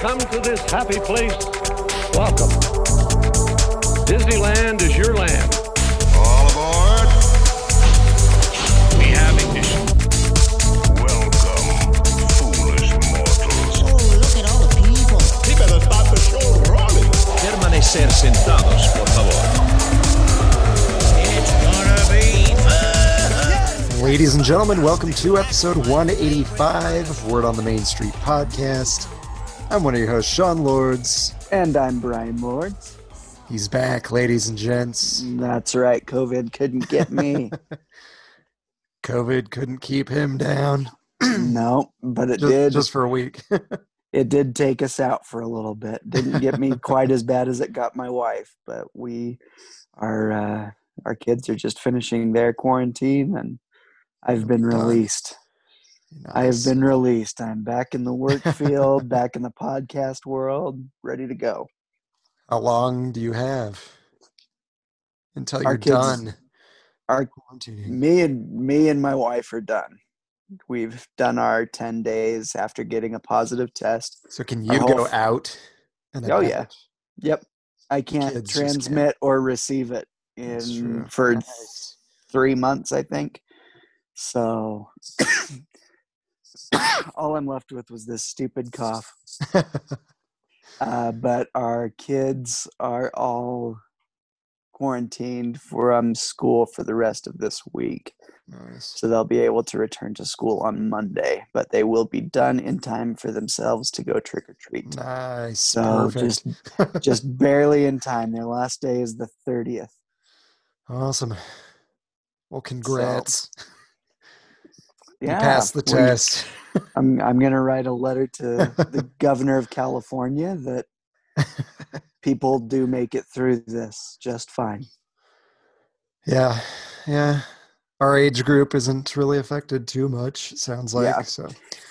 come to this happy place, welcome. Disneyland is your land. All aboard. We have ignition. Welcome, foolish mortals. Oh, look at all the people. He better start the show rolling. Permanecer sentados, por favor. It's gonna be fun. Ladies and gentlemen, welcome to episode 185 of Word on the Main Street podcast. I'm one of your hosts, Sean Lords. And I'm Brian Lords. He's back, ladies and gents. That's right. COVID couldn't get me. COVID couldn't keep him down. no, but it Just, did. just for a week. it did take us out for a little bit. Didn't get me quite as bad as it got my wife, but we our uh, our kids are just finishing their quarantine, and I've been I have been released. I'm back in the work field, back in the podcast world, ready to go. How long do you have until Our you're kids- done Our me and me and my wife are done. We've done our 10 days after getting a positive test. So can you go f- out? And Oh, yeah. Yep. I can't Kids just can't. transmit or receive it in for Nice. three months, I think. So all I'm left with was this stupid cough. Uh, but our kids are all quarantined from school for the rest of this week. nice. So they'll be able to return to school on Monday, but they will be done in time for themselves to go trick or treat. Nice. So Perfect. just just barely in time. Their last day is the 30th. awesome. Well, congrats. you Yeah. passed the test. I'm I'm gonna write a letter to the governor of California that people do make it through this just fine. Yeah, yeah. Our age group isn't really affected too much. Sounds like Yeah. so.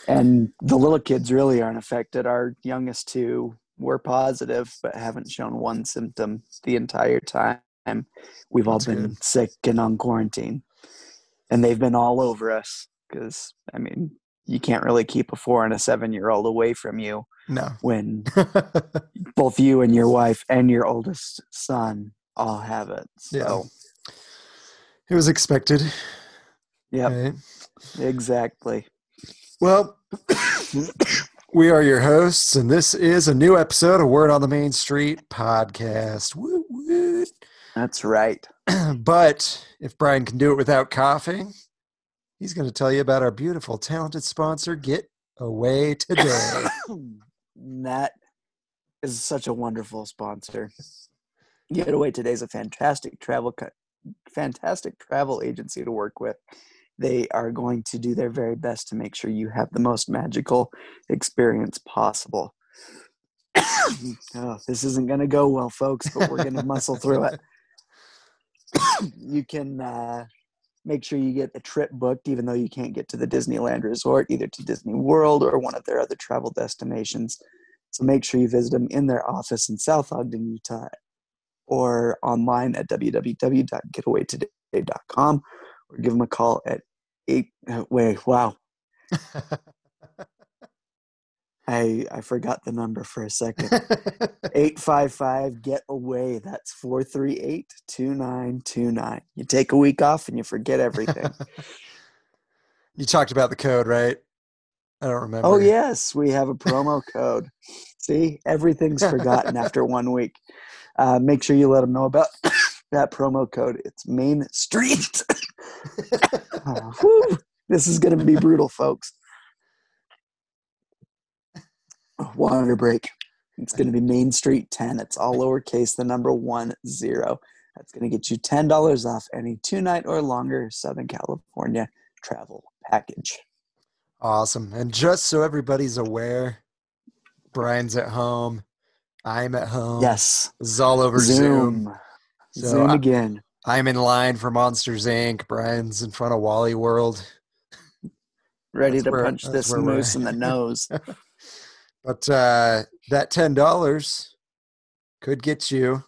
And the little kids really aren't affected. Our youngest two were positive, but haven't shown one symptom the entire time. We've all That's been good. sick and on quarantine, and they've been all over us because I mean, you can't really keep a four and a seven year old away from you No. when both you and your wife and your oldest son all have it. Yeah. So, it was expected. Yeah. right? exactly. Well, we are your hosts, and this is a new episode of Word on the Main Street podcast. That's right. but if Brian can do it without coughing, he's going to tell you about our beautiful, talented sponsor, Get Away Today. that is such a wonderful sponsor. Get Away Today is a fantastic travel, fantastic travel agency to work with. They are going to do their very best to make sure you have the most magical experience possible. oh, this isn't going to go well, folks, but we're going to muscle through it. you can uh, make sure you get the trip booked, even though you can't get to the Disneyland Resort, either to Disney World or one of their other travel destinations. So make sure you visit them in their office in South Ogden, Utah, or online at www.getawaytoday.com, or give them a call at eight. uh, Wait, wow, I I forgot the number for a second. 855 get away. That's 438-2929 you take a week off and you forget everything. You talked about the code, right? I don't remember. oh yes we have a promo code. See? Everything's forgotten after one week. Uh, make sure you let them know about that promo code. It's main street. Oh, this is going to be brutal folks water break it's going to be main street 10 it's all lowercase the number one zero that's going to get you $10 off any two night or longer southern california travel package Awesome. And just so everybody's aware, Brian's at home. I'm at home. yes This is all over Zoom. zoom So zoom I- again I'm in line for Monsters Inc. Brian's in front of Wally World. ready That's to where- punch this moose in the nose But uh, that ten dollars could get you.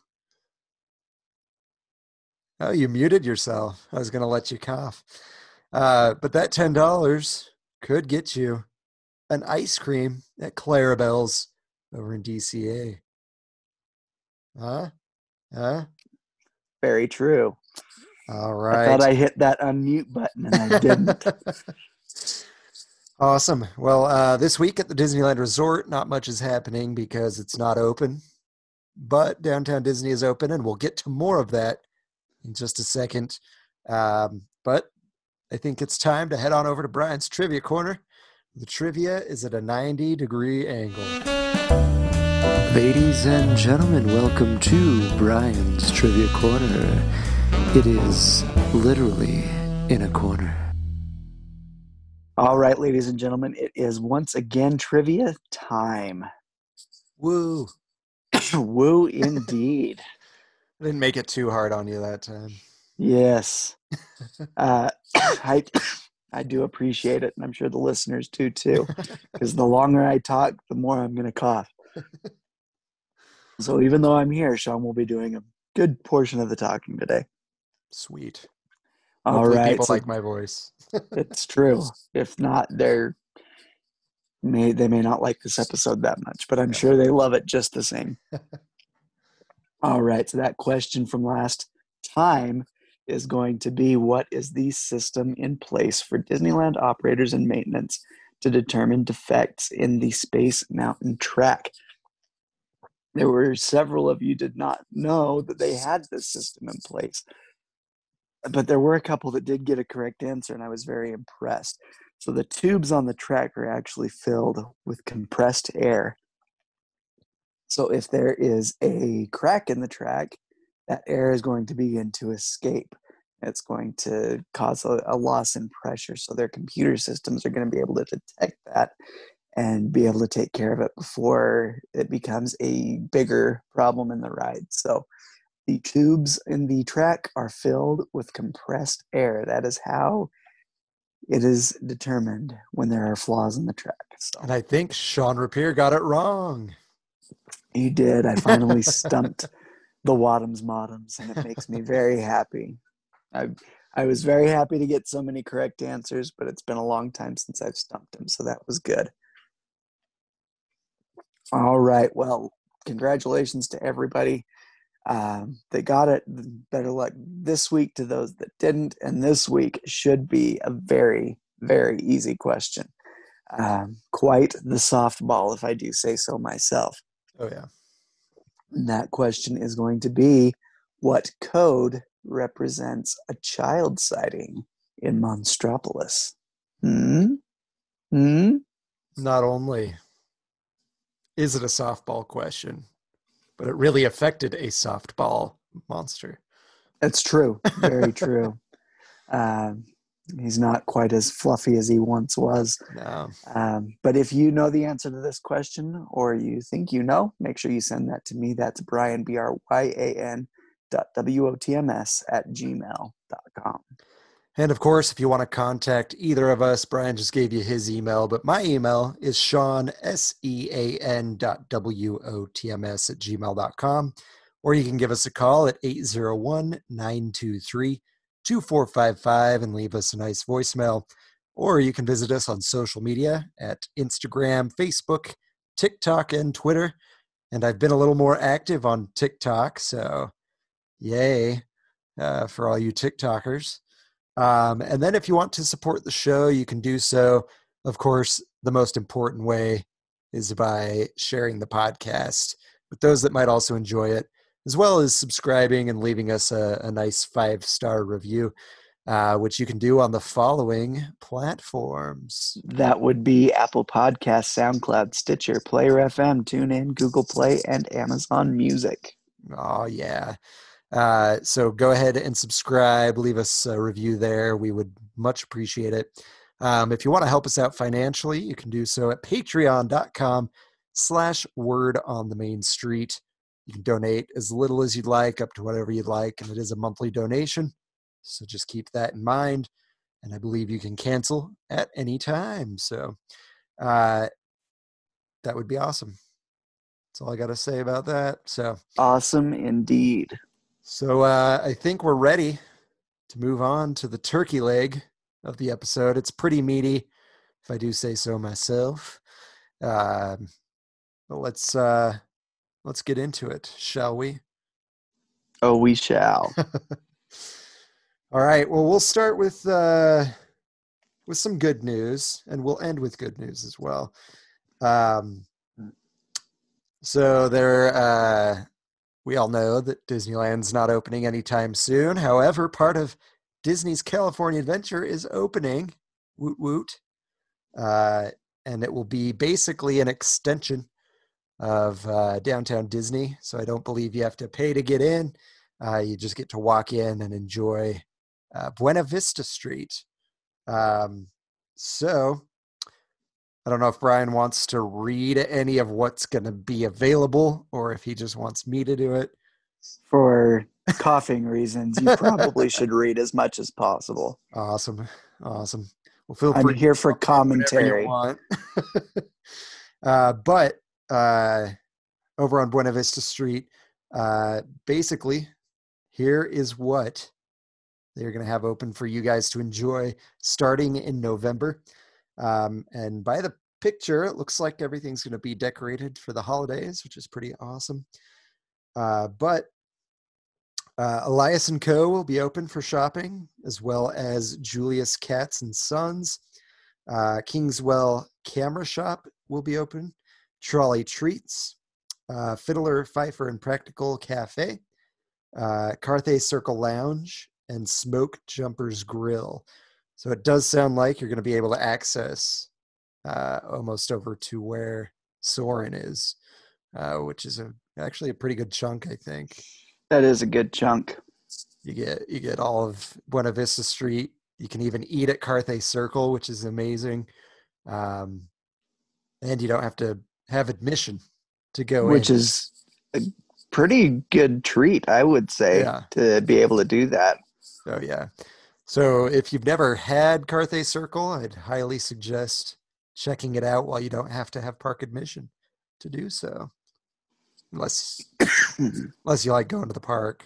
Oh, you muted yourself. I was going to let you cough. Uh, but that ten dollars could get you an ice cream at Clarabelle's over in DCA. Huh? Huh? Very true. All right. I thought I hit that unmute button and I didn't. awesome. Well, uh, this week at the Disneyland Resort, not much is happening because it's not open. But downtown Disney is open, and we'll get to more of that in just a second. Um, but I think it's time to head on over to Brian's Trivia Corner. The trivia is at a 90 degree angle. Ladies and gentlemen, welcome to Brian's Trivia Corner. It is literally in a corner. All right, ladies and gentlemen, it is once again trivia time. Woo. Woo indeed. I didn't make it too hard on you that time. Yes. Uh, I I do appreciate it, and I'm sure the listeners do too. Because the longer I talk, the more I'm going to cough. So even though I'm here, Sean will be doing a good portion of the talking today. Sweet. All Hopefully right, people so like my voice. it's true. If not, they're may they may not like this episode that much, but I'm sure they love it just the same. All right, so that question from last time is going to be what is the system in place for Disneyland operators and maintenance to determine defects in the Space Mountain track? There were several of you did not know that they had this system in place. But there were a couple that did get a correct answer, and I was very impressed. So the tubes on the track are actually filled with compressed air. So if there is a crack in the track, that air is going to begin to escape. It's going to cause a, a loss in pressure. So their computer systems are going to be able to detect that and be able to take care of it before it becomes a bigger problem in the ride. So the tubes in the track are filled with compressed air. That is how it is determined when there are flaws in the track. So And I think Sean Rapier got it wrong. you did. I finally stumped the Wadhams Mottams, and it makes me very happy. I I was very happy to get so many correct answers, but it's been a long time since I've stumped him, so that was good. All right. Well, congratulations to everybody um, that got it. Better luck this week to those that didn't, and this week should be a very very easy question. Um, quite the softball, if I do say so myself. Oh, yeah. And that question is going to be what code represents a child sighting in Monstropolis? Hmm? Hmm? Not only is it a softball question, but it really affected a softball monster. That's true. Very true. Um, he's not quite as fluffy as he once was. No. Um, but if you know the answer to this question or you think you know, make sure you send that to me. That's Brian, B R Y A N dot W O T M S at gmail.com. And of course, if you want to contact either of us, Brian just gave you his email, but my email is Sean, S E A N dot W O T M S at gmail.com. Or you can give us a call at 801 923 2455 and leave us a nice voicemail. Or you can visit us on social media at Instagram, Facebook, TikTok, and Twitter. And I've been a little more active on TikTok, so yay uh, for all you TikTokers. Um, and then if you want to support the show, you can do so. Of course, the most important way is by sharing the podcast with those that might also enjoy it, as well as subscribing and leaving us a, a nice five star review, uh, which you can do on the following platforms. That would be Apple Podcasts, SoundCloud, Stitcher, Player FM, TuneIn, Google Play, and Amazon Music. Oh, yeah. Uh, so go ahead and subscribe, leave us a review there. We would much appreciate it. Um, if you want to help us out financially, you can do so at patreon.com slash word on the main street. You can donate as little as you'd like, up to whatever you'd like, and it is a monthly donation. So just keep that in mind. And I believe you can cancel at any time. So uh, that would be awesome. That's all I got to say about that. So. Awesome indeed. So uh, I think we're ready to move on to the turkey leg of the episode. It's pretty meaty, if I do say so myself. Um But let's uh let's get into it, shall we? Oh, we shall. All right. Well, we'll start with uh with some good news and we'll end with good news as well. Um so there uh we all know that Disneyland's not opening anytime soon. However, part of Disney's California Adventure is opening. Woot woot. Uh, and it will be basically an extension of uh, downtown Disney. So I don't believe you have to pay to get in. Uh, you just get to walk in and enjoy uh, Buena Vista Street. Um, so I don't know if Brian wants to read any of what's going to be available or if he just wants me to do it. For coughing reasons, you probably should read as much as possible. Awesome. Awesome. Well, feel I'm here for commentary. want. uh, but uh, over on Buena Vista Street, uh, basically, here is what they're going to have open for you guys to enjoy starting in November. Um, and by the picture, it looks like everything's going to be decorated for the holidays, which is pretty awesome. Uh, but uh, Elias and Co. will be open for shopping, as well as Julius Katz and Sons. Uh, Kingswell Camera Shop will be open. Trolley Treats, uh, Fiddler, Fifer, and Practical Cafe, uh, Carthay Circle Lounge, and Smoke Jumpers Grill. So it does sound like you're going to be able to access uh, almost over to where Soarin' is, uh, which is a, actually a pretty good chunk, I think That is a good chunk. you get you get all of Buena Vista Street. You can even eat at Carthay Circle, which is amazing. Um, and you don't have to have admission to go in. which in. is a pretty good treat, I would say, Yeah. to be able to do that. Oh yeah. So if you've never had Carthay Circle, I'd highly suggest checking it out while you don't have to have park admission to do so. Unless unless you like going to the park.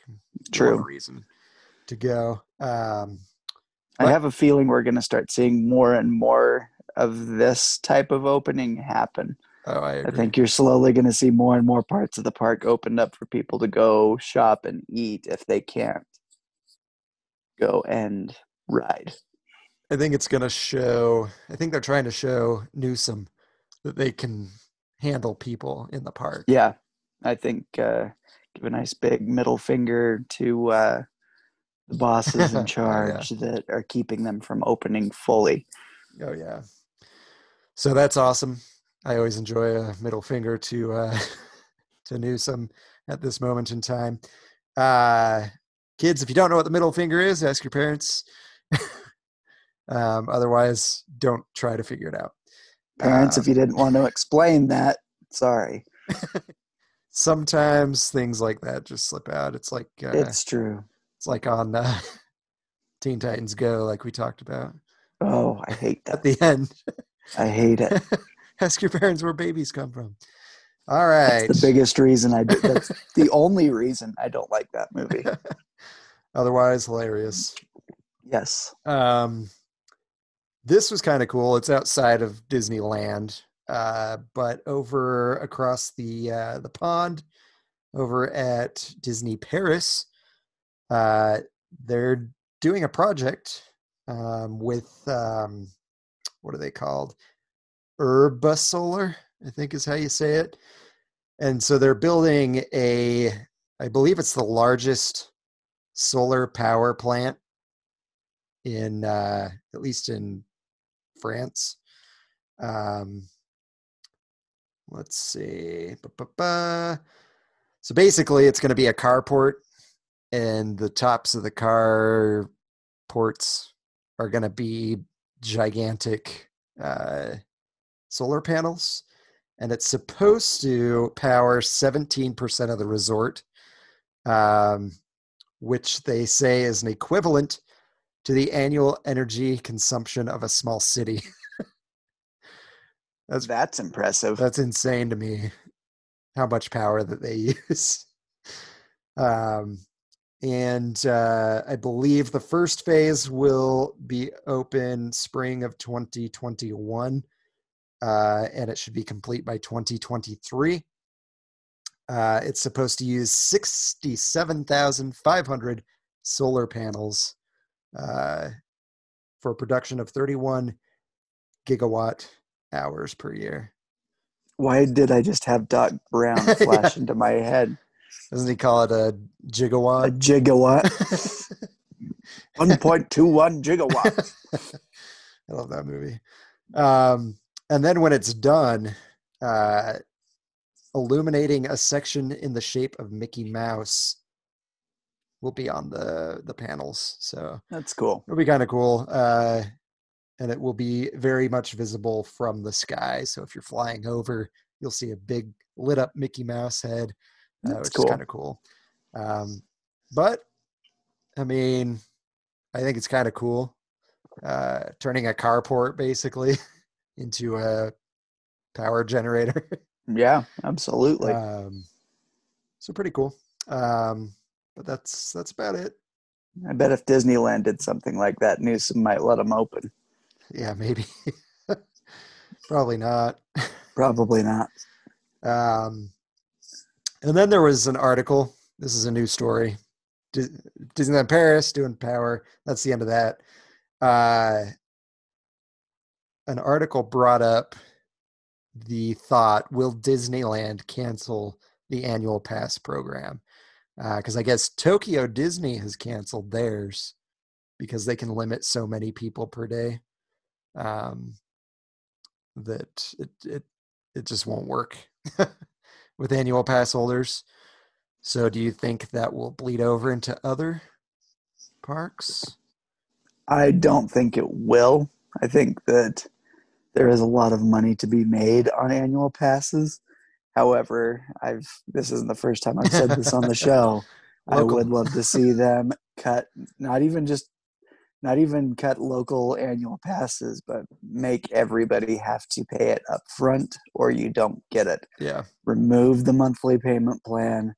True. Reason to go. Um, I have a feeling we're going to start seeing more and more of this type of opening happen. oh, I I think you're slowly going to see more and more parts of the park opened up for people to go shop and eat if they can't go and ride. I think it's going to show. I think they're trying to show Newsom that they can handle people in the park. Yeah, I think uh, give a nice big middle finger to uh, the bosses Oh, in charge that are keeping them from opening fully. Oh yeah. So that's awesome. I always enjoy a middle finger to uh, to Newsom at this moment in time. Uh, kids, if you don't know what the middle finger is, ask your parents. um, otherwise, don't try to figure it out. Parents, Uh, if you didn't want to explain that, sorry. sometimes things like that just slip out. It's like uh, it's, true. It's like on uh, Teen Titans Go, like we talked about Oh, I hate that. at the end. I hate it. ask your parents where babies come from. All right. That's the biggest reason I do. That's the only reason I don't like that movie. Otherwise, hilarious. Yes. Um, this was kind of cool. It's outside of Disneyland, uh, but over across the uh, the pond, over at Disney Paris, uh, they're doing a project um, with um, what are they called? Urbasolar, I think is how you say it. And so they're building a, I believe it's the largest solar power plant in uh, at least in France. Um, let's see. Ba-ba-ba. So basically, it's going to be a carport, and the tops of the car ports are going to be gigantic uh, solar panels, and it's supposed to power 17% of the resort, um, which they say is an equivalent to the annual energy consumption of a small city. That's That's impressive. that's insane to me how much power that they use. Um, and uh, I believe the first phase will be open spring of 2021. uh, and it should be complete by 2023. Uh, it's supposed to use 67,500 solar panels uh, for production of 31 gigawatt hours per year. Why did I just have Doc Brown flash into my head? Doesn't he call it a A gigawatt? gigawatt, point two one gigawatt. I love that movie. Um, and then when it's done, uh, illuminating a section in the shape of Mickey Mouse will be on the the panels. So That's cool. it'll be kind of cool. Uh, and it will be very much visible from the sky. So if you're flying over, you'll see a big lit up Mickey Mouse head, uh, That's which cool. is kind of cool. Um, but I mean, I think it's kind of cool. Uh, turning a carport basically into a power generator. Yeah, absolutely. um, so pretty cool. Um, but that's that's about it. I bet if Disneyland did something like that, Newsom might let them open. Yeah, maybe. Probably not. Probably not. Um, and then there was an article. This is a new story. Dis- Disneyland Paris doing power. That's the end of that. Uh, an article brought up the thought: Will Disneyland cancel the annual pass program? Because I guess Tokyo Disney has canceled theirs because they can limit so many people per day um, that it, it it just won't work with annual pass holders. So, do you think that will bleed over into other parks? I don't think it will. I think that there is a lot of money to be made on annual passes. However, I've this isn't the first time I've said this on the show. I would love to see them cut not even just not even cut local annual passes, but make everybody have to pay it up front or you don't get it. Yeah, Remove the monthly payment plan.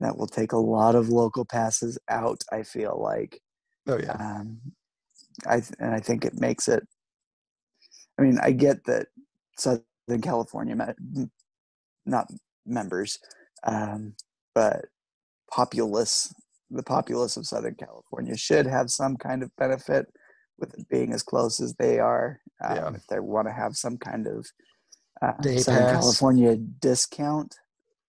That will take a lot of local passes out, I feel like oh yeah, um, I th- and I think it makes it. I mean, I get that Southern California, me- not members, um, but populace, the populace of Southern California should have some kind of benefit with it being as close as they are. Um, Yeah. If they want to have some kind of uh, Southern pass. California discount,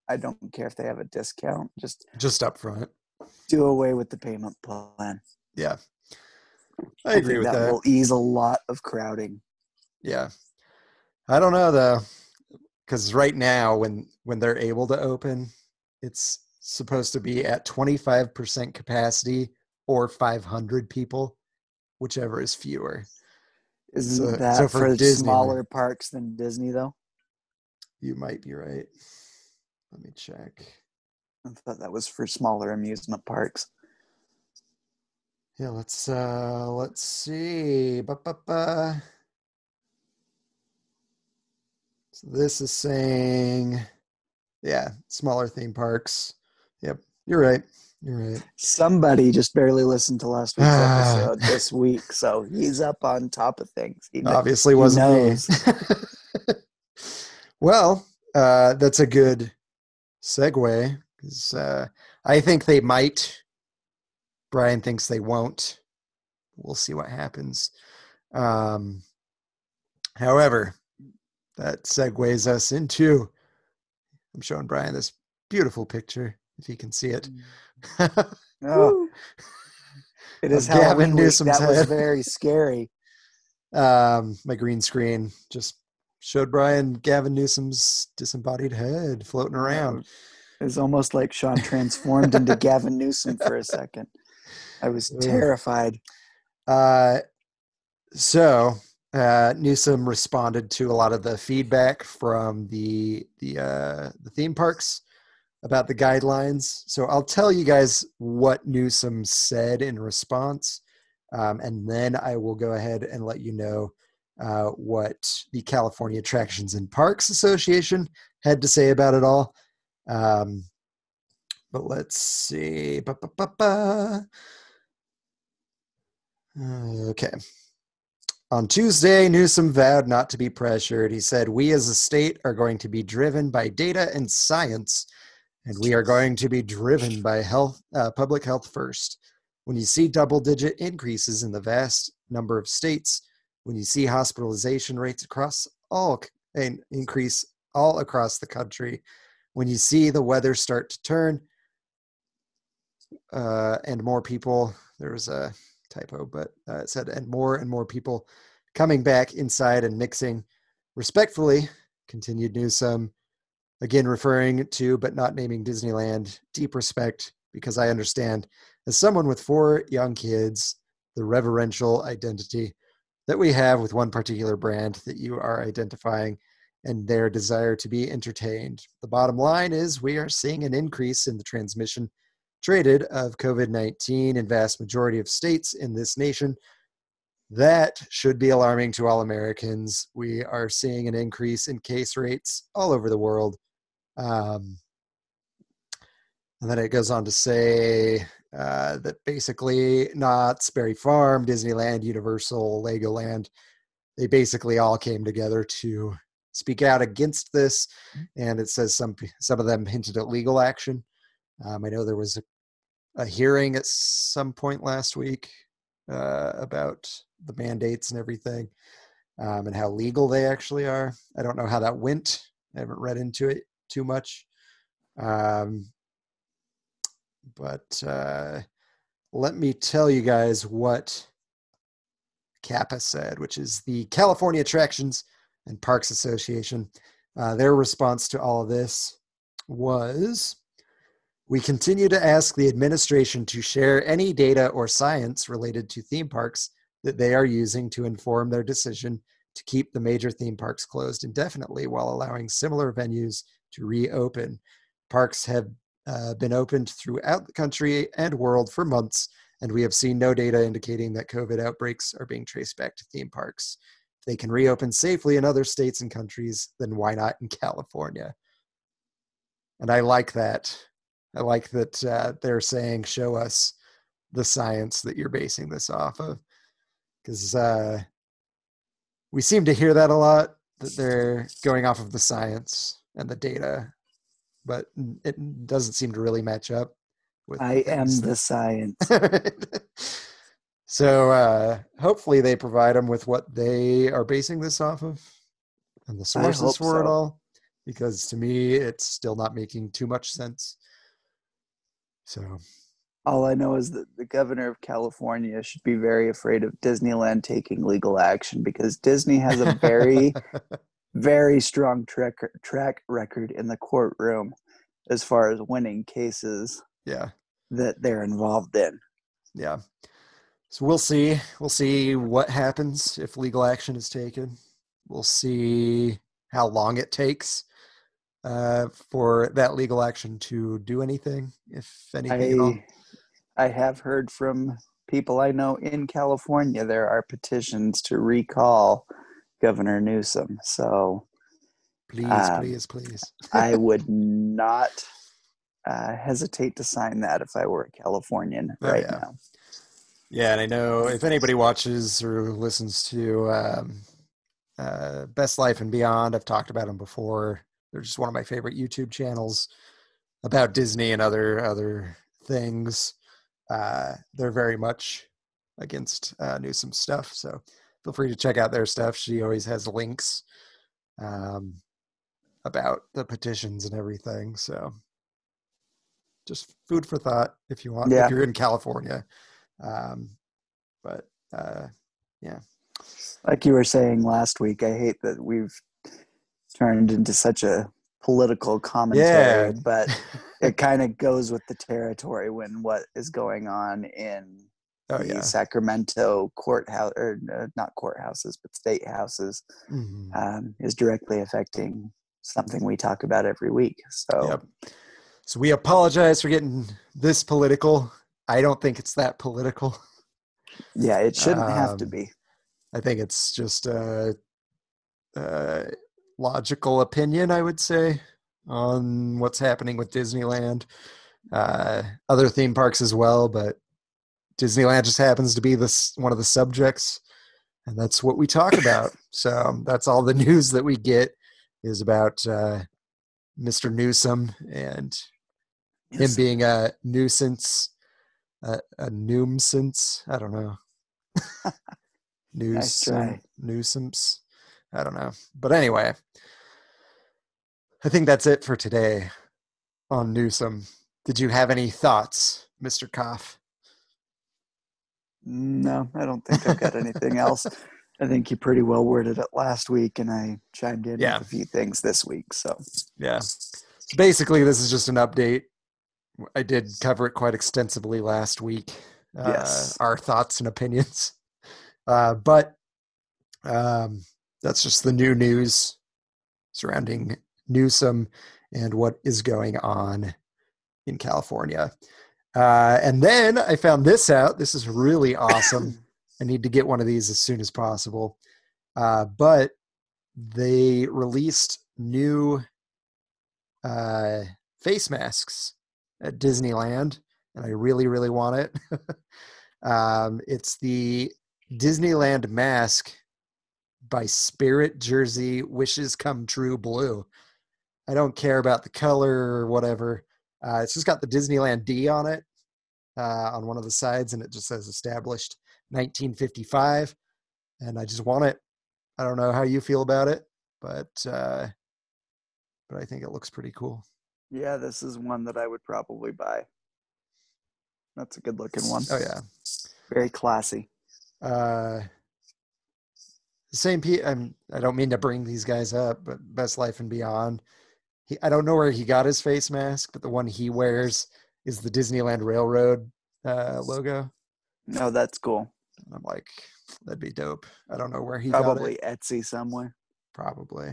I don't care if they have a discount. Just just up front. do away with the payment plan. Yeah, I agree think with that, that. will ease a lot of crowding. Yeah, I don't know though, because right now when when they're able to open, it's supposed to be at twenty five percent capacity or five hundred people, whichever is fewer. Isn't So- that so for, for Disneyland- smaller parks than Disney though? You might be right. Let me check. I thought that was for smaller amusement parks. Yeah, let's uh let's see. Ba, ba, ba. So this is saying yeah, smaller theme parks. Yep, you're right. You're right. Somebody just barely listened to last week's Ah. episode this week, so he's up on top of things. He Obviously he wasn't me. well, uh that's a good segue 'cause, uh I think they might. Brian thinks they won't. We'll see what happens. Um, however, that segues us into. I'm showing Brian this beautiful picture, if he can see it. Oh, it is Gavin. Newsom's That was very scary. um, my green screen just showed Brian Gavin Newsom's disembodied head floating around. It was almost like Sean transformed into Gavin Newsom for a second. I was terrified. Uh, so uh, Newsom responded to a lot of the feedback from the the uh, the theme parks about the guidelines. So I'll tell you guys what Newsom said in response, um, and then I will go ahead and let you know uh, what the California Attractions and Parks Association had to say about it all. Um, but let's see. Ba, ba, ba. Okay. On Tuesday, Newsom vowed not to be pressured. He said, We as a state are going to be driven by data and science, and we are going to be driven by health, uh, public health first. When you see double digit increases in the vast number of states, when you see hospitalization rates across all and increase all across the country, when you see the weather start to turn, uh, and more people, there was a typo, but uh, it said, and more and more people coming back inside and mixing. Respectfully, continued Newsom, again referring to but not naming Disneyland, deep respect because I understand, as someone with four young kids, the reverential identity that we have with one particular brand that you are identifying and their desire to be entertained. The bottom line is we are seeing an increase in the transmission traded of COVID 19 in vast majority of states in this nation. That should be alarming to all Americans. We are seeing an increase in case rates all over the world. Um, and then it goes on to say uh, that basically Knott's Berry Farm, Disneyland, Universal, Legoland, they basically all came together to speak out against this. And it says some some of them hinted at legal action. Um, I know there was a, a hearing at some point last week uh, about the mandates and everything um, and how legal they actually are. I don't know how that went. I haven't read into it too much. Um, but uh, let me tell you guys what CAPA said, which is the California Attractions and Parks Association. Uh, their response to all of this was we continue to ask the administration to share any data or science related to theme parks that they are using to inform their decision to keep the major theme parks closed indefinitely while allowing similar venues to reopen. Parks have uh, been opened throughout the country and world for months, and we have seen no data indicating that COVID outbreaks are being traced back to theme parks. If they can reopen safely in other states and countries, then why not in California? And I like that. I like that uh, they're saying, show us the science that you're basing this off of. Because uh, we seem to hear that a lot, that they're going off of the science and the data, but it doesn't seem to really match up with. I am things the science. so uh, hopefully they provide them with what they are basing this off of and the sources for it all because to me it's still not making too much sense so All I know is that the governor of California should be very afraid of Disneyland taking legal action because Disney has a very, very strong track track record in the courtroom as far as winning cases yeah. that they're involved in. yeah. So we'll see. We'll see what happens if legal action is taken. We'll see how long it takes uh, for that legal action to do anything if anything at all. I, I have heard from people I know in California there are petitions to recall Governor Newsom. So please um, please please I would not uh, hesitate to sign that if I were a Californian Oh, right yeah. now. Yeah, and I know if anybody watches or listens to um, uh, Best Life and Beyond, I've talked about them before. They're just one of my favorite YouTube channels about Disney and other other things. Uh, they're very much against uh, Newsom stuff, so feel free to check out their stuff. She always has links um, about the petitions and everything. So just food for thought if you want. Yeah. If you're in California. Um, but uh, yeah. Like you were saying last week, I hate that we've turned into such a political commentary, Yeah. but it kind of goes with the territory when what is going on in oh the yeah, Sacramento courthouse, or uh, not courthouses, but state houses, Mhm. um, is directly affecting something we talk about every week. So Yep. So we apologize for getting this political. I don't think it's that political. yeah, it shouldn't have to Um, be. I think it's just a, a logical opinion, I would say, on what's happening with Disneyland. Uh, other theme parks as well, but Disneyland just happens to be this one of the subjects. and that's what we talk about. So that's all the news that we get is about uh, Mr. Newsom and him being a nuisance, a, a nuisance. I don't know. Nice try. I don't know. But anyway, I think that's it for today on Newsom. Did you have any thoughts, Mr. Koff? No, I don't think I've got anything else. I think you pretty well worded it last week, and I chimed in Yeah. with a few things this week. So Yeah. So basically, this is just an update. I did cover it quite extensively last week. Uh, Yes. Our thoughts and opinions. Uh, but um, that's just the new news surrounding Newsom and what is going on in California. Uh, and then I found this out. This is really awesome. I need to get one of these as soon as possible. Uh, but they released new uh, face masks at Disneyland, and I really, really want it. um, it's the Disneyland mask by Spirit Jersey Wishes Come True Blue. I don't care about the color or whatever. Uh, it's just got the Disneyland D on it uh, on one of the sides, and it just says established 1955. And I just want it. I don't know how you feel about it, but uh, but I think it looks pretty cool. yeah, this is one that I would probably buy. That's a good looking one. Oh yeah. Very classy. Uh, same P. I'm, I don't mean to bring these guys up, but Best Life and Beyond. He, I don't know where he got his face mask, but the one he wears is the Disneyland Railroad uh, logo. No, that's cool. And I'm like, that'd be dope. I don't know where he got it. Probably Etsy somewhere. probably.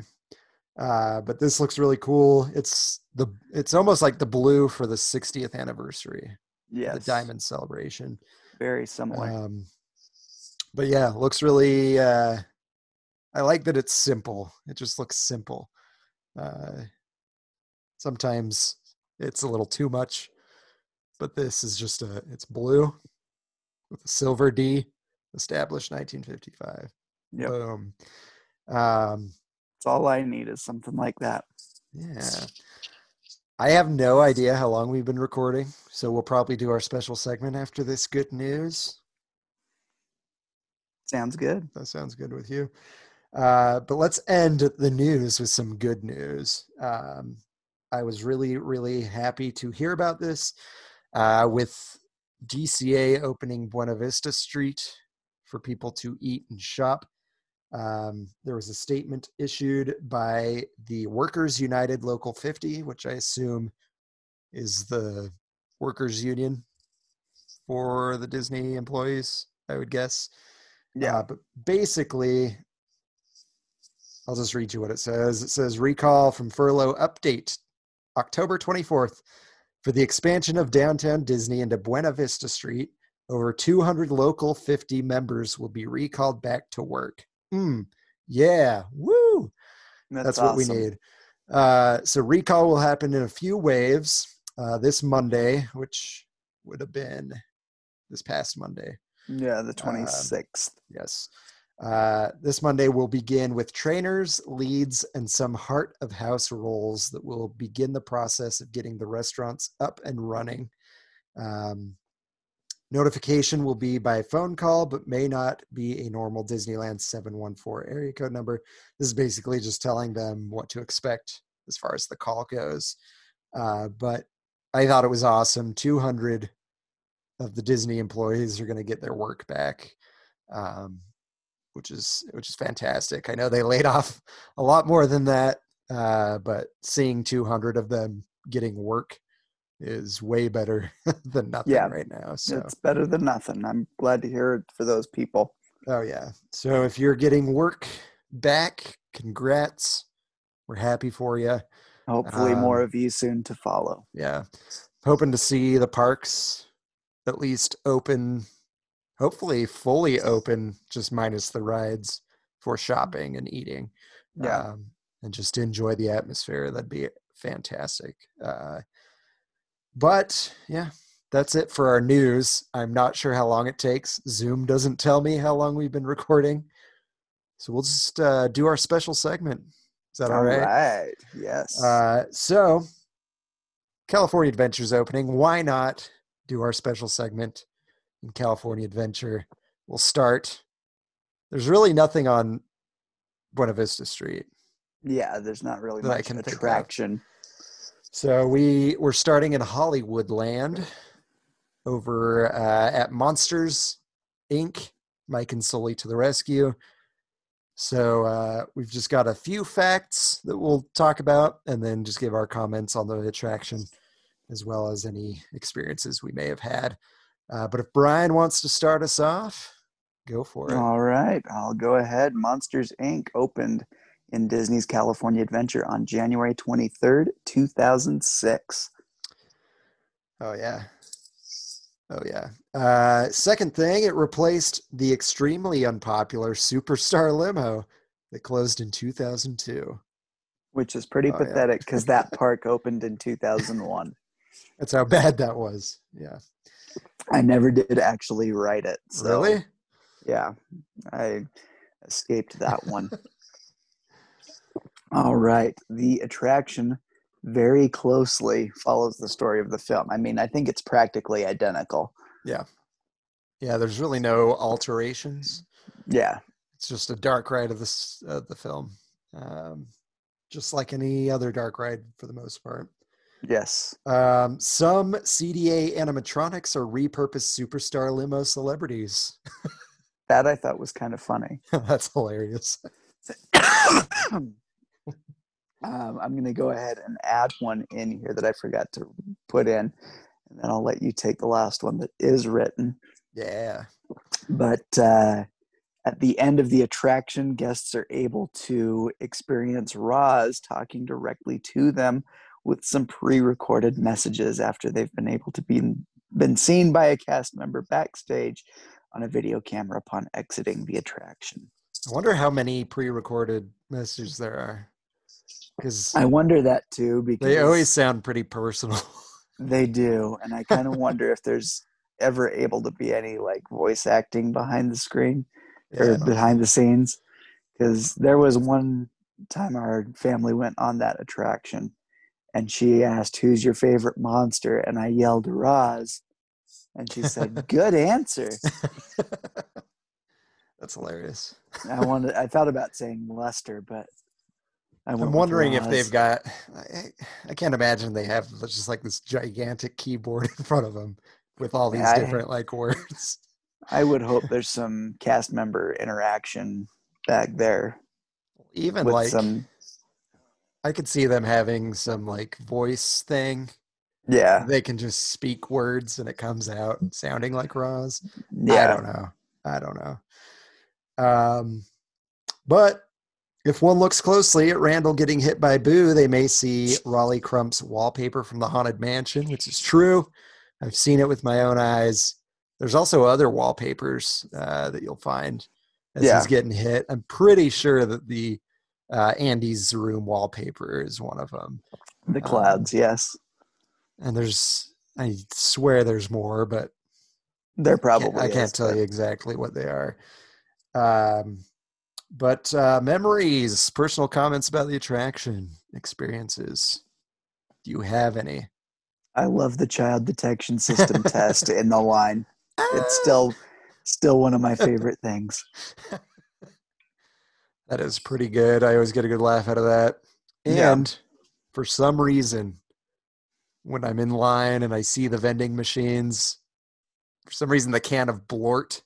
Uh, but this looks really cool. It's the it's almost like the blue for the 60th anniversary, Yeah, the diamond celebration. Very similar. Um, but yeah, looks really. Uh, I like that it's simple. It just looks simple. Uh, sometimes it's a little too much, but this is just a. It's blue with a silver D, established 1955. Yep. Boom. Um, That's all I need is something like that. yeah. I have no idea how long we've been recording, so we'll probably do our special segment after this good news. Sounds good. That sounds good with you. Uh, but let's end the news with some good news. Um, I was really, really happy to hear about this uh, with DCA opening Buena Vista Street for people to eat and shop. Um, there was a statement issued by the Workers United Local 50, which I assume is the workers' union for the Disney employees, I would guess. Yeah. Uh, but basically, I'll just read you what it says. It says recall from furlough update October 24th for the expansion of downtown Disney into Buena Vista Street. Over 200 local 50 members will be recalled back to work. Mm, yeah, woo! That's, what we need. Uh, so recall will happen in a few waves. Uh, this Monday, which would have been this past Monday. Yeah, Um, the 26th. Yes. Uh, this Monday we'll begin with trainers, leads, and some heart of house roles that will begin the process of getting the restaurants up and running. Um, notification will be by phone call, but may not be a normal Disneyland 714 area code number. This is basically just telling them what to expect as far as the call goes. Uh, but I thought it was awesome. 200 of the Disney employees are going to get their work back. Um, which is which is fantastic. I know they laid off a lot more than that, uh, but seeing 200 of them getting work is way better than nothing Yeah, right now. So, It's better than nothing. I'm glad to hear it for those people. oh yeah. So if you're getting work back, congrats. We're happy for you. Hopefully, more Um, of you soon to follow. Yeah, hoping to see the parks at least open. Hopefully, fully open, just minus the rides for shopping and eating. Yeah. um, and just enjoy the atmosphere. That'd be fantastic. Uh, but yeah, that's it for our news. I'm not sure how long it takes. Zoom doesn't tell me how long we've been recording, So we'll just uh, do our special segment. Is that all All right? right. Yes. Uh, so, California Adventure's opening. Why not do our special segment in California Adventure? We'll start. There's really nothing on Buena Vista Street. yeah, there's not really that I can attraction. So we we're starting in Hollywood Land over uh, at Monsters Inc. Mike and Sully to the rescue. So uh, we've just got a few facts that we'll talk about, and then just give our comments on the attraction, as well as any experiences we may have had. Uh, but if Brian wants to start us off, go for it. All right, I'll go ahead. Monsters Inc. opened in Disney's California Adventure on January 23rd, 2006. Oh yeah. Oh yeah. Uh, second thing, it replaced the extremely unpopular Superstar limo that closed in 2002. Which is pretty Oh, pathetic because that park opened in 2001. That's how bad that was. Yeah. I never did actually write it. So, really? Yeah, I escaped that one. All right. The attraction very closely follows the story of the film. I mean, I think it's practically identical. Yeah. Yeah, there's really no alterations. Yeah. It's just a dark ride of this of the film, um, just like any other dark ride for the most part. Yes. Um, some CDA animatronics are repurposed Superstar limo celebrities. That I thought was kind of funny. That's hilarious. um, I'm going to go ahead and add one in here that I forgot to put in, and then I'll let you take the last one that is written. Yeah. But uh, at the end of the attraction, guests are able to experience Roz talking directly to them with some pre-recorded messages after they've been able to be been seen by a cast member backstage on a video camera upon exiting the attraction. I wonder how many pre-recorded messages there are, because I wonder that too because they always sound pretty personal. They do, and I kind of wonder if there's ever able to be any like voice acting behind the screen Yeah, or behind the scenes. Because there was one time our family went on that attraction, and she asked, "Who's your favorite monster?" And I yelled, "Roz," and she said, "Good answer." That's hilarious. I wanted, I thought about saying Lester, but I I'm wondering if they've got. I, I can't imagine they have just like this gigantic keyboard in front of them with all these I- different like words. I would hope there's some cast member interaction back there Even with like some. I could see them having some like voice thing. Yeah, They can just speak words and it comes out sounding like Roz. Yeah. I don't know. I don't know. Um, but if one looks closely at Randall getting hit by Boo, they may see Rolly Crump's wallpaper from the Haunted Mansion, which is true. I've seen it with my own eyes. There's also other wallpapers uh, that you'll find as Yeah. he's getting hit. I'm pretty sure that the uh, Andy's room wallpaper is one of them. The Um, clouds, yes. And there's, I swear there's more, but There can't- probably I can't is, tell but you exactly what they are. Um, but uh, memories, personal comments about the attraction, experiences. Do you have any? I love the child detection system test in the line. It's still still one of my favorite things. That is pretty good. I always get a good laugh out of that. Yeah. And for some reason, when I'm in line and I see the vending machines, for some reason the can of Blort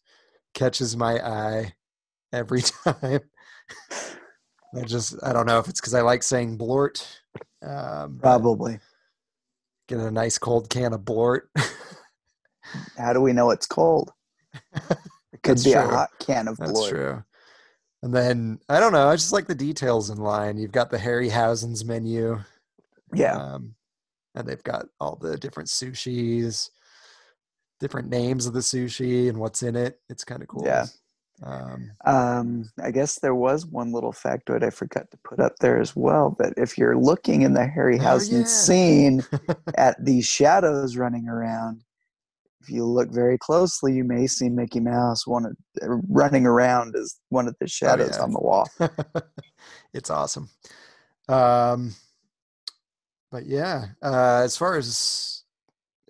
catches my eye every time. I just I don't know if it's because I like saying Blort. Um, Probably. get a nice cold can of Blort. How do we know it's cold? It could That's be a hot can of blort. That's true. And then I don't know. I just like the details in line. You've got the Harryhausen's menu. Yeah. Um, and they've got all the different sushis, different names of the sushi and what's in it. It's kind of cool. Yeah. Um, Um, I guess there was one little factoid I forgot to put up there as well. That if you're looking in the Harryhausen Oh, yeah. scene at these shadows running around, if you look very closely, you may see Mickey Mouse one of, running around as one of the shadows yeah. on the wall. it's awesome. Um, but yeah, uh, as far as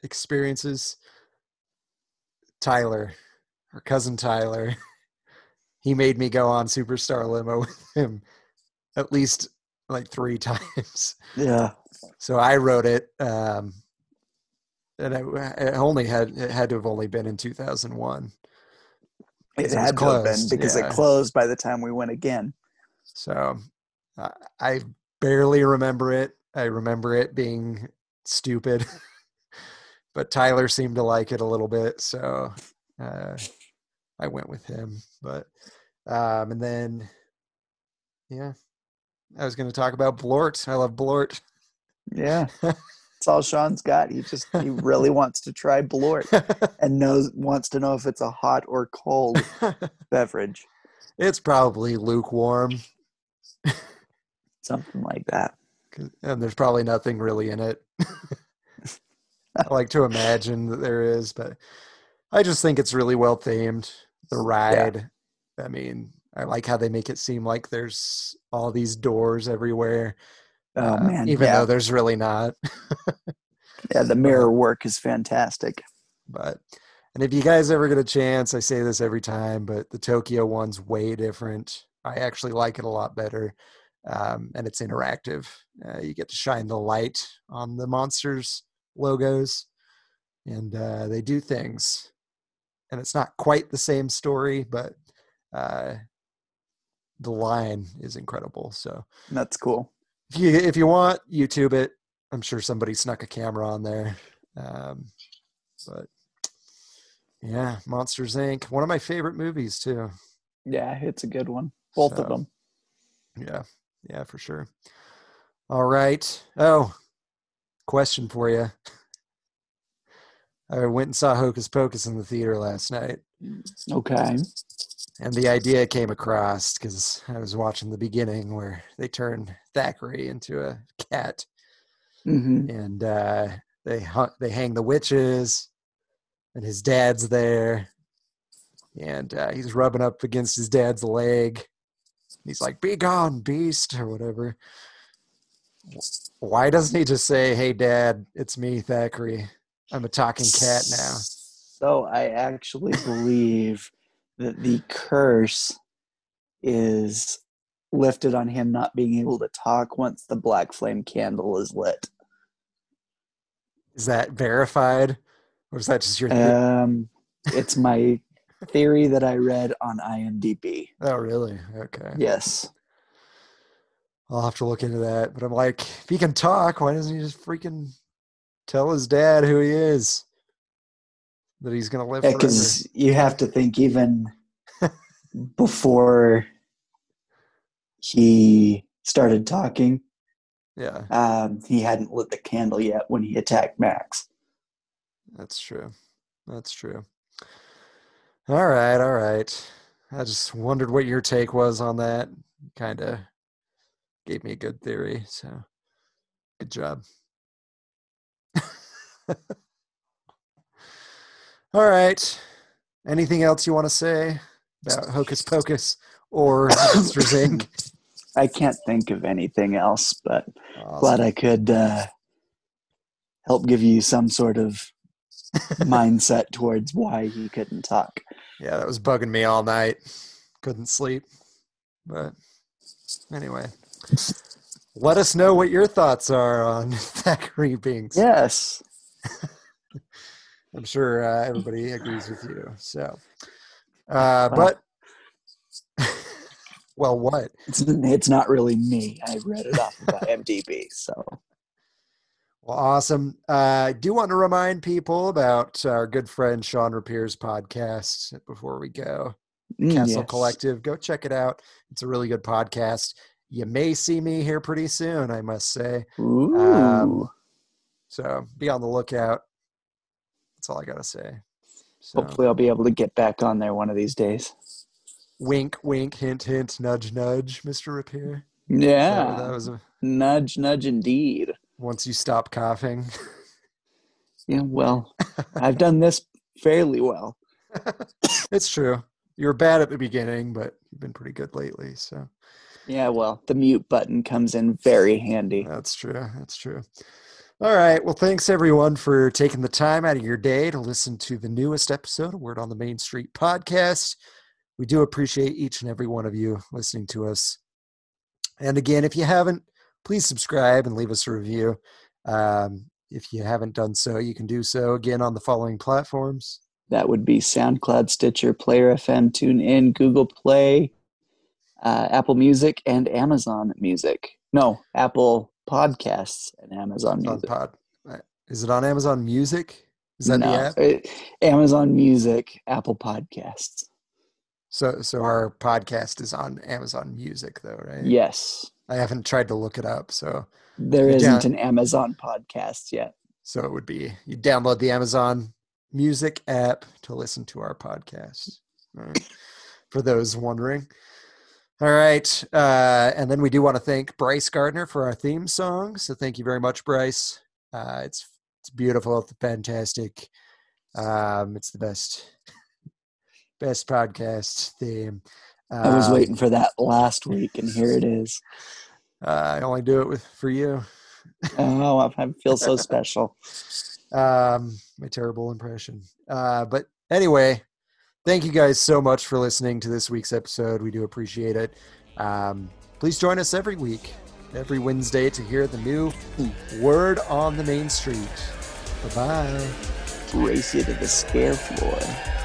experiences, Tyler, our cousin Tyler, he made me go on Superstar Limo with him at least like three times. Yeah. So I wrote it, um, and it, it only had it had to have only been in 2001. It had to have been closed, because yeah. it closed by the time we went again. So uh, I barely remember it. I remember it being stupid, but Tyler seemed to like it a little bit, so uh, I went with him. But um, and then, yeah, I was going to talk about Blort. I love Blort. Yeah. That's all Sean's got. He just he really wants to try Blort and knows wants to know if it's a hot or cold beverage. it's probably lukewarm, Something like that. and there's probably nothing really in it. I like to imagine that there is, but I just think it's really well themed. The ride, I mean, I like how they make it seem like there's all these doors everywhere, Oh uh, man. even yeah. though there's really not. yeah, the mirror work is fantastic. But and if you guys ever get a chance, I say this every time, but the Tokyo one's way different. I actually like it a lot better, um, and it's interactive. Uh, you get to shine the light on the monsters logos, and uh, they do things. And it's not quite the same story, but uh, the line is incredible. So That's cool. If you if you want, YouTube it. I'm sure somebody snuck a camera on there. Um, but yeah, Monsters Inc. One of my favorite movies too. Yeah, it's a good one. Both So- of them. Yeah, yeah, for sure. All right. Oh, question for you. I went and saw Hocus Pocus in the theater last night, Okay. And the idea came across because I was watching the beginning where they turn Thackery into a cat. hmm and uh, they they hang the witches, and his dad's there, and uh, he's rubbing up against his dad's leg. He's like, "Be gone, beast," or whatever. Why doesn't he just say, "Hey, Dad, it's me, Thackery. I'm a talking cat now." So I actually believe that the curse is lifted on him not being able to talk once the black flame candle is lit. Is that verified, or is that just your? the- Um, it's my theory that I read on IMDb. oh, really? Okay. Yes. I'll have to look into that. But I'm like, if he can talk, why doesn't he just freaking tell his dad who he is? That he's gonna live forever. Because you have to think even before he started talking, Yeah, um, he hadn't lit the candle yet when he attacked Max. that's true. That's true. All right, all right. I just wondered what your take was on that. Kind of gave me a good theory. So, good job. all right. Anything else you want to say about Hocus Pocus or Monsters Inc? I can't think of anything else, but Awesome. glad I could uh, help give you some sort of mindset towards why he couldn't talk. Yeah, that was bugging me all night. Couldn't sleep. But anyway, let us know what your thoughts are on Thackery Binks. Yes. I'm sure uh, everybody agrees with you. So, uh, but well, what? It's, it's not really me. I read it off of IMDb. So, Well, awesome. Uh, I do want to remind people about our good friend Sean Rapier's podcast before we go. mm, Castle yes. Collective. Go check it out. It's a really good podcast. You may see me here pretty soon, I must say. Ooh. Um, So be on the lookout. That's all I got to say. So, Hopefully, I'll be able to get back on there one of these days. wink, wink, hint, hint, nudge, nudge, Mr. Repair. Yeah. what that was a, Nudge, nudge, indeed. once you stop coughing. Yeah, well, I've done this fairly well. it's true. You were bad at the beginning, but you've been pretty good lately. So Yeah, well, the mute button comes in very handy. that's true. That's true. All right. Well, thanks everyone for taking the time out of your day to listen to the newest episode of Word on the Main Street podcast. We do appreciate each and every one of you listening to us. And again, if you haven't, please subscribe and leave us a review. Um, if you haven't done so, you can do so again on the following platforms. That would be SoundCloud, Stitcher, Player FM, TuneIn, Google Play, uh, Apple Music, and Amazon Music. No, Apple Podcasts and Amazon Music. Pod. Is it on Amazon Music? Is that no, the app? it- Amazon Music, Apple Podcasts. So, so our podcast is on Amazon Music, though, right? Yes, I haven't tried to look it up, so there isn't an Amazon podcast yet. so it would be you download the Amazon Music app to listen to our podcast. Right. For those wondering. All right, uh, and then we do want to thank Bryce Gardner for our theme song. So thank you very much, Bryce. Uh, it's it's beautiful, it's fantastic. Um, it's the best best podcast theme. I was Um, waiting for that last week, and here it is. Uh, I only do it with for you. Oh, I I feel so special. Um, my terrible impression. Uh, but anyway, thank you guys so much for listening to this week's episode. We do appreciate it. Um, please join us every week, every Wednesday, to hear the new word on the main street. Bye bye. Race you to the scare floor.